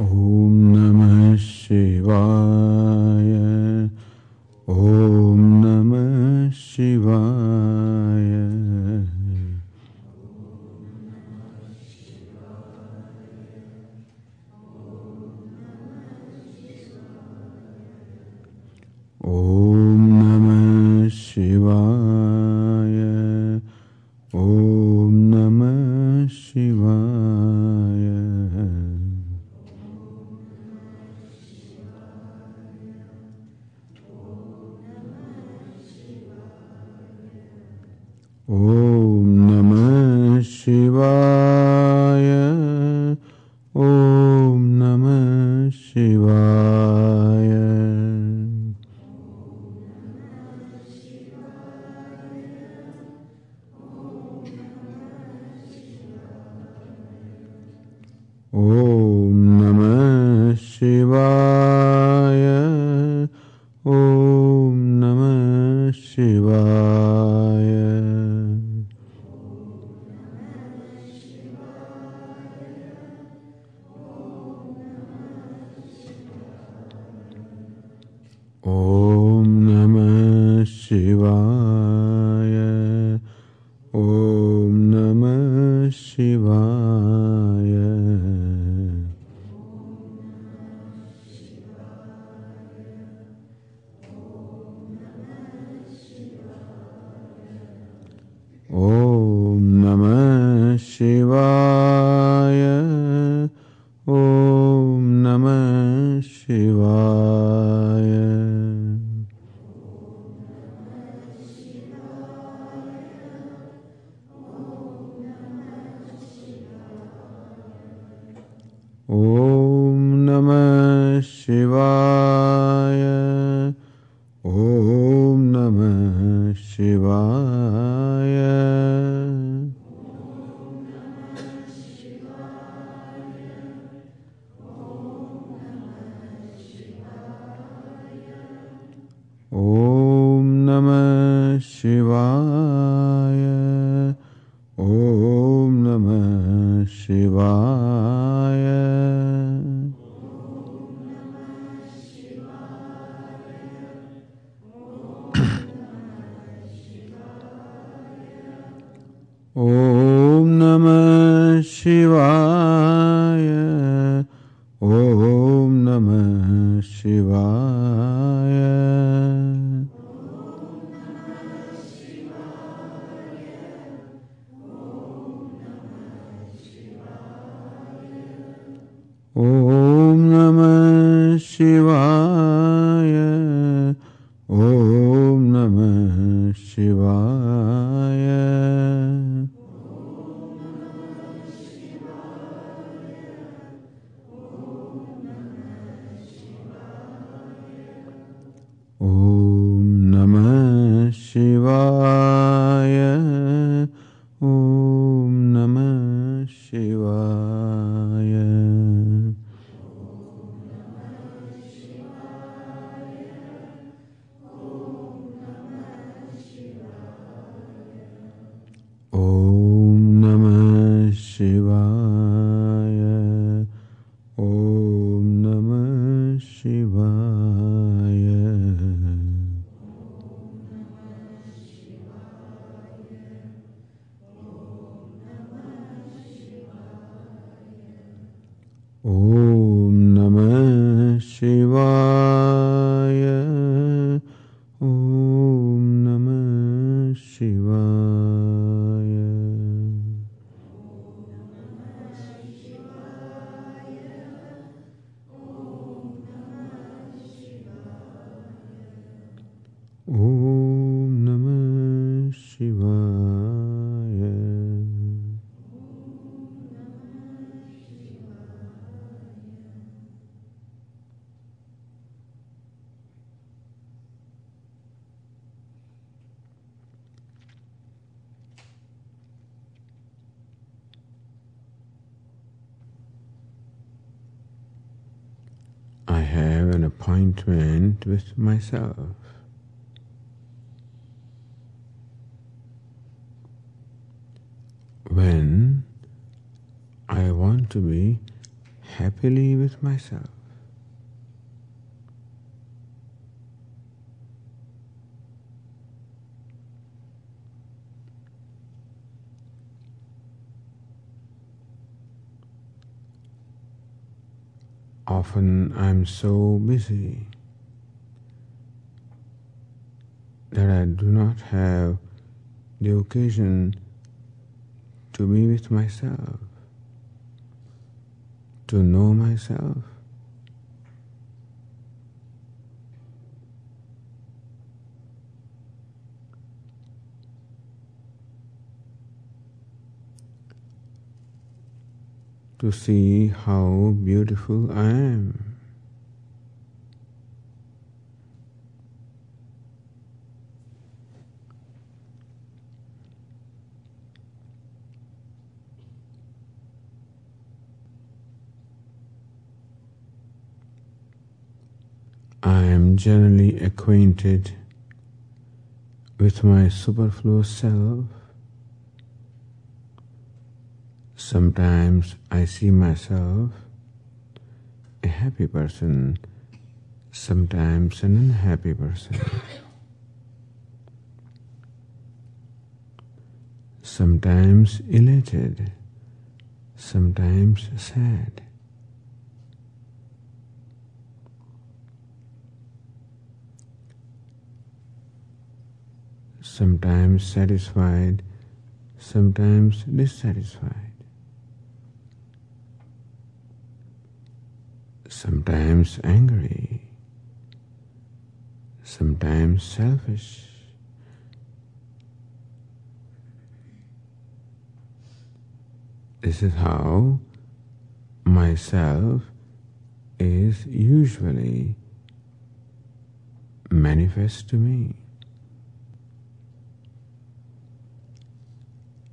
ॐ नमः शिवाय। ओम नमः शिवाय contentment with myself. When I want to be happily with myself. Often I'm so busy that I do not have the occasion to be with myself, to know myself. To see how beautiful I am. I am generally acquainted with my superfluous self. Sometimes I see myself a happy person, sometimes an unhappy person. Sometimes elated, sometimes sad. sometimes satisfied, sometimes dissatisfied, sometimes angry, sometimes selfish. This is how myself is usually manifest to me.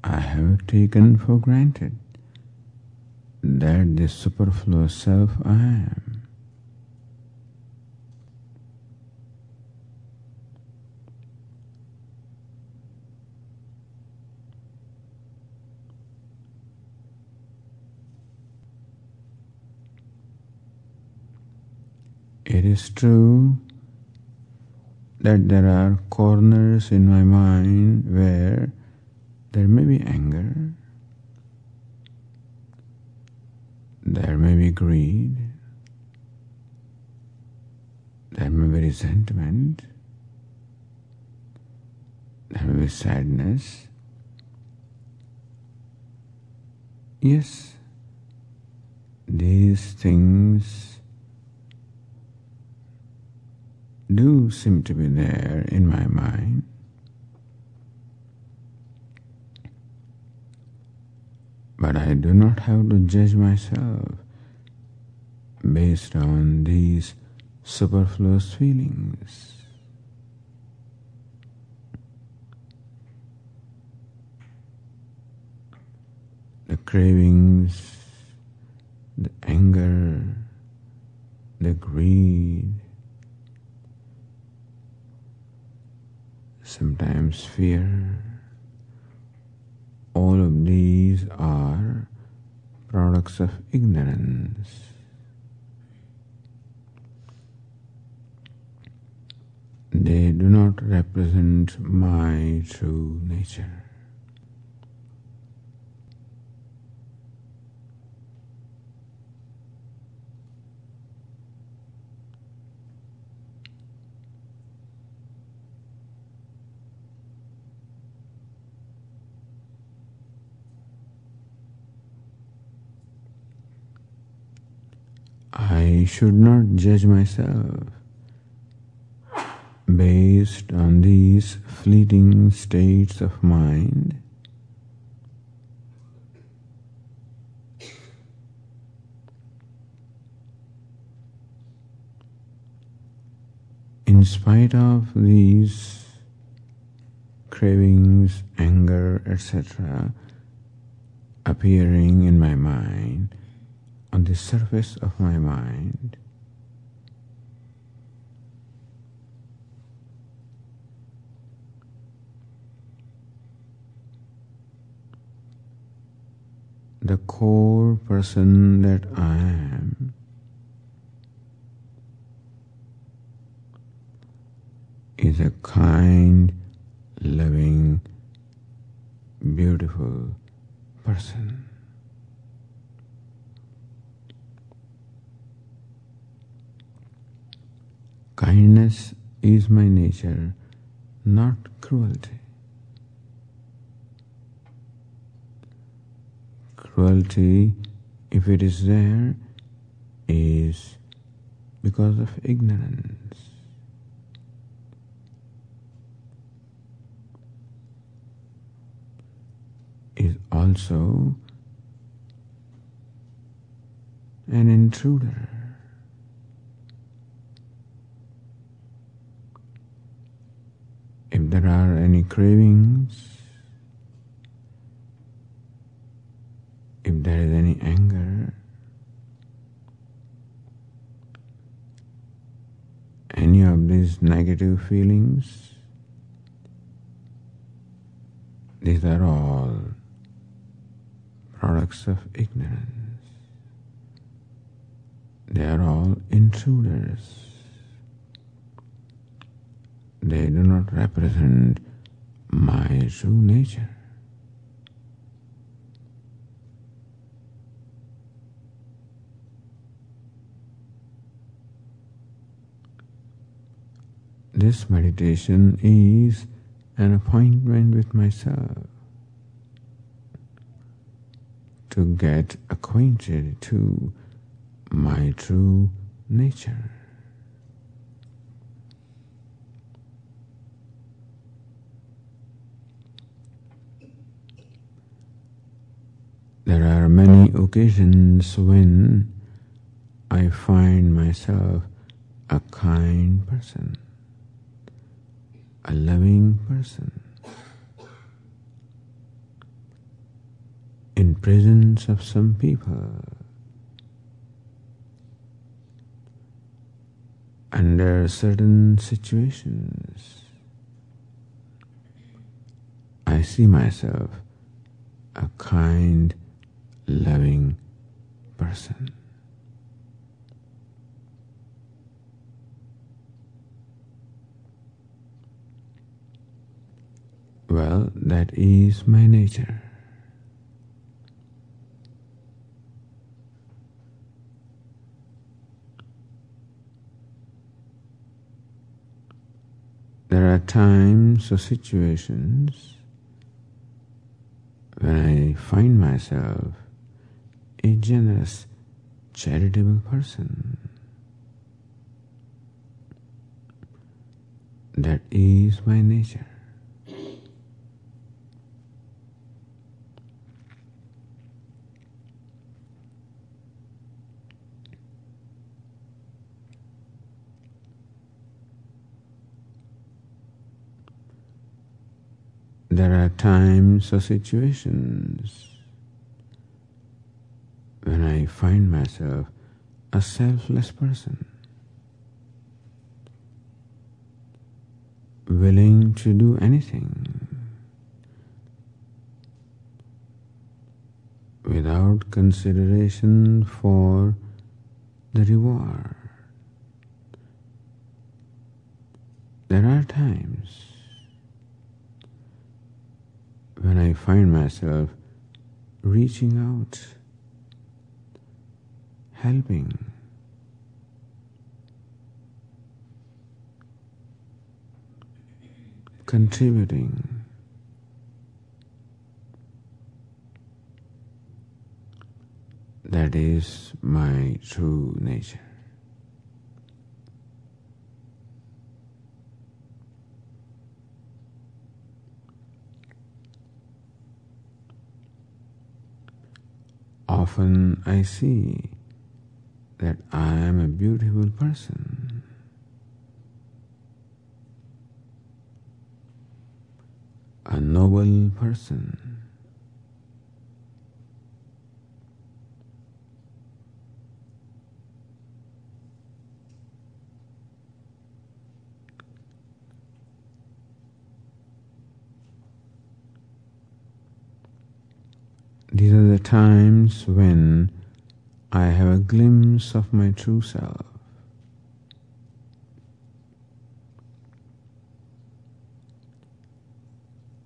I have taken for granted that the superfluous self I am. It is true that there are corners in my mind where there may be anger, there may be greed, there may be resentment, there may be sadness. Yes, these things do seem to be there in my mind. But I do not have to judge myself based on these superfluous feelings. The cravings, the anger, the greed, sometimes fear all of these are products of ignorance. They do not represent my true nature. I should not judge myself based on these fleeting states of mind. In spite of these cravings, anger, etc., appearing in my mind, on the surface of my mind. the core person that I am is a kind, loving, beautiful person. Kindness is my nature, not cruelty. Cruelty, if it is there, is because of ignorance. Is also an intruder. If there are any cravings, if there is any anger, any of these negative feelings, these are all products of ignorance. They are all intruders. They do not represent my true nature. This meditation is an appointment with myself to get acquainted to my true nature. There are many occasions when I find myself a kind person, a loving person. In presence of some people, under certain situations, I see myself a kind, loving person. Well, that is my nature. There are times or situations when I find myself a generous, charitable person. That is my nature. There are times or situations when I find myself a selfless person, willing to do anything without consideration for the reward. There are times when I find myself reaching out, helping, contributing, that is my true nature. Often I see that I am a beautiful person. A noble person. These are the times when I have a glimpse of my true self.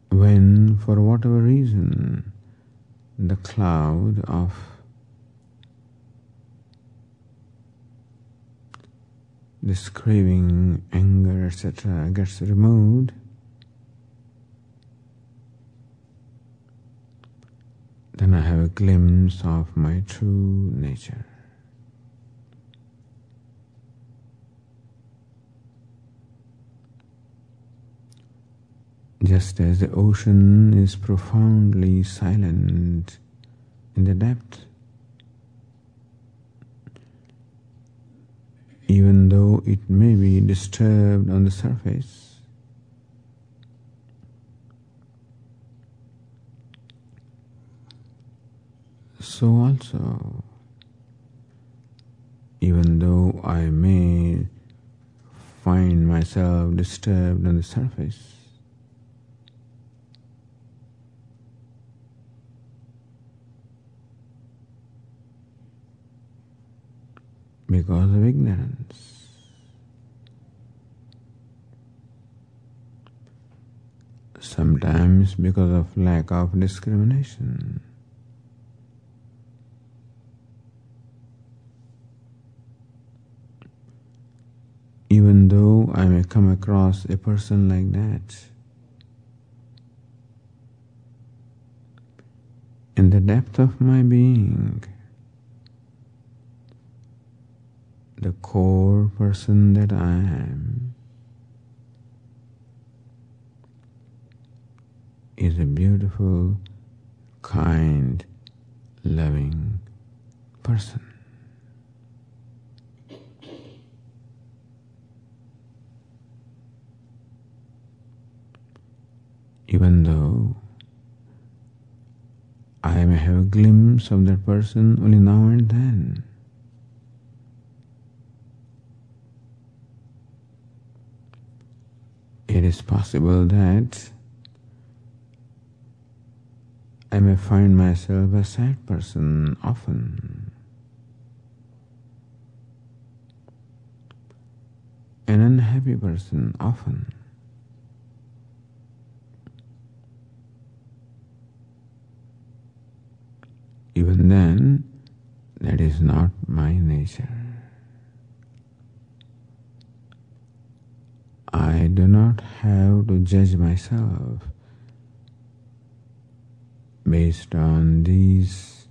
When, for whatever reason, the cloud of this craving, anger, etc., gets removed, then I have a glimpse of my true nature. Just as the ocean is profoundly silent in the depth, even though it may be disturbed on the surface. So, also, even though I may find myself disturbed on the surface, because of ignorance. Sometimes because of lack of discrimination. I may come across a person like that, in the depth of my being, the core person that I am is a beautiful, kind, loving person. Even though I may have a glimpse of that person only now and then. it is possible that I may find myself a sad person often, an unhappy person often. Even then, that is not my nature. I do not have to judge myself based on these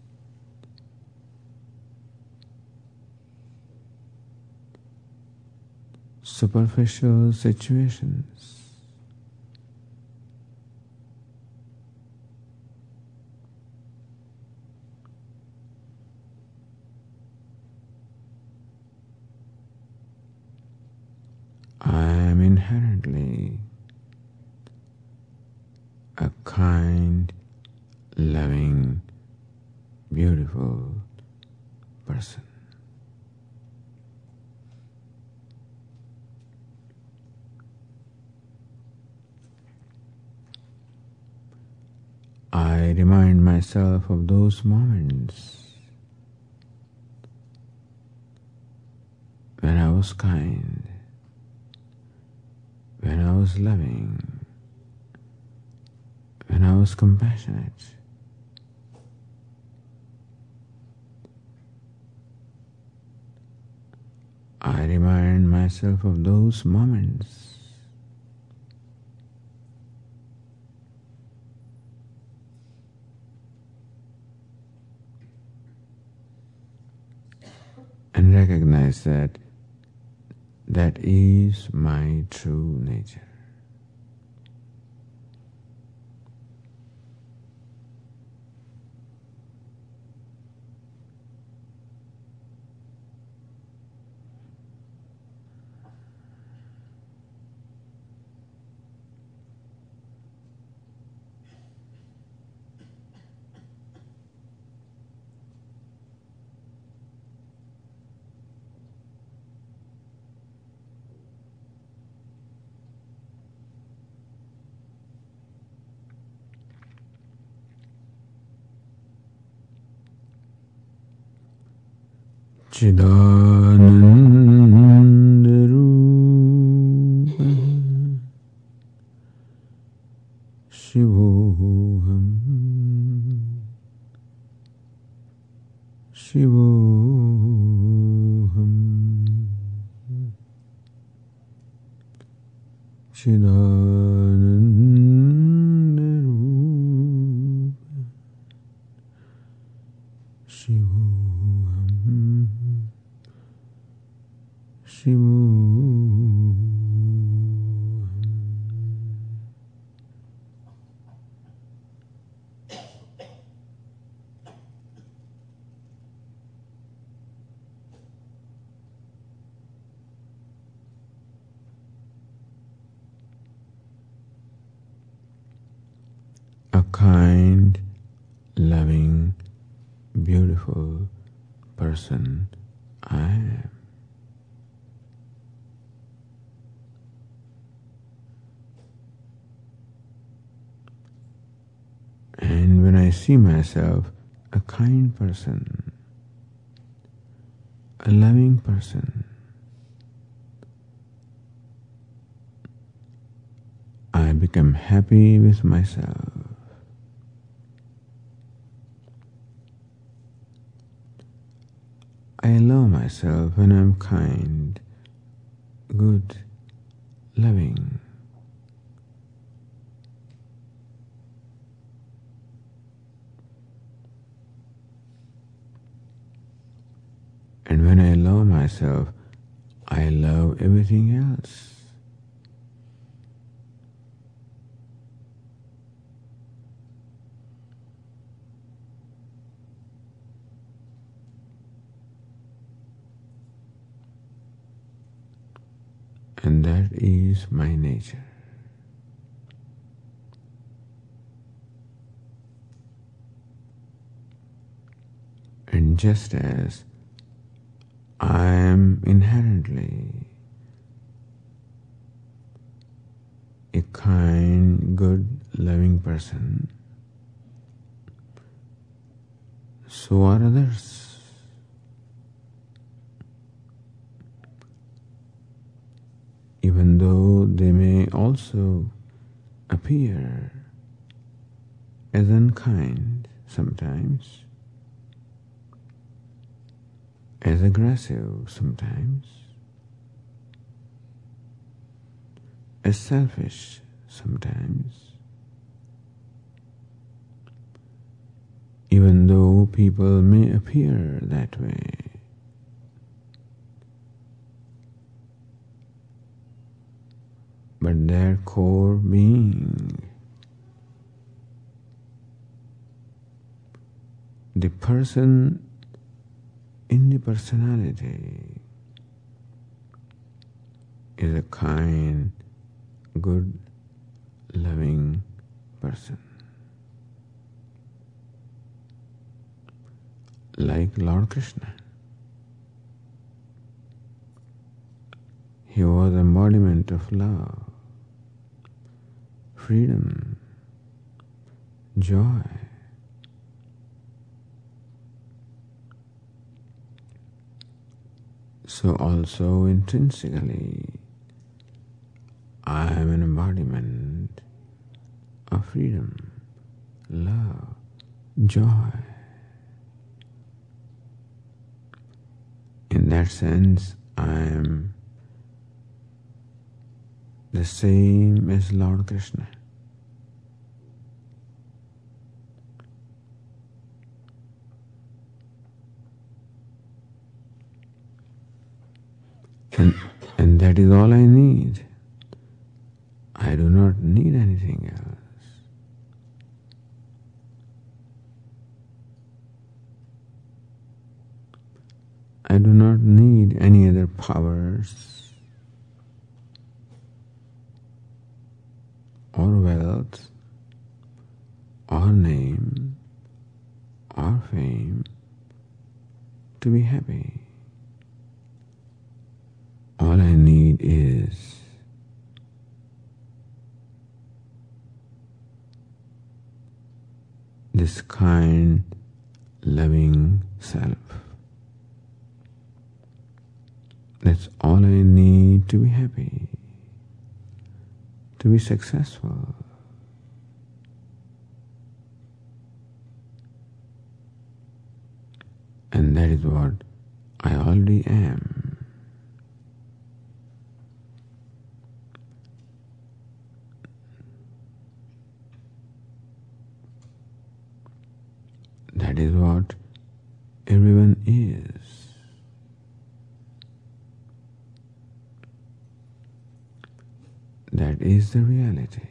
superficial situations. I am inherently a kind, loving, beautiful person. I remind myself of those moments when I was kind when I was loving, was compassionate. I remind myself of those moments. And recognize that that is my true nature. 지다는. Kind, loving, beautiful person I am. And when I see myself a kind person, a loving person, I become happy with myself. I love myself when I'm kind, good, loving. And when I love myself, I love everything else. And that is my nature. And just as I am inherently a kind, good, loving person, so are others. Even though they may also appear as unkind sometimes, as aggressive sometimes, as selfish sometimes. Even though people may appear that way, but their core being, the person in the personality is a kind, good, loving person. Like Lord Krishna. He was embodiment of love, freedom, joy. So also intrinsically, I am an embodiment of freedom, love, joy. In that sense, I am the same as Lord Krishna. And, and that is all I need. I do not need anything else. I do not need any other powers or wealth or name or fame to be happy. All I need is this kind, loving self. That's all I need to be happy, to be successful. And that is what I already am. That is what everyone is. That is the reality.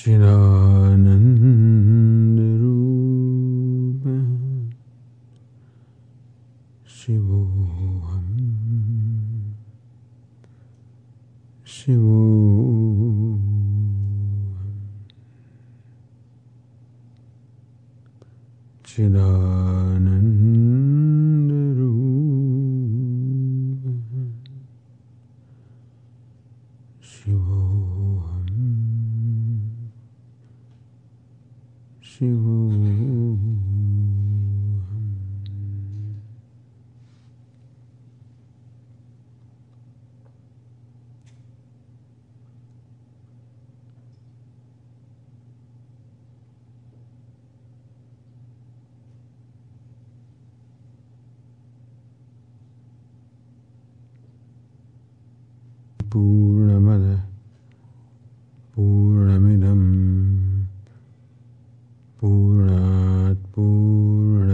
चिदानन्दरूप शिवोऽहम् Shivo. Chidananda. पूर्णमद पूर्णमिदं पूर्णात् पूर्णमुदच्यते।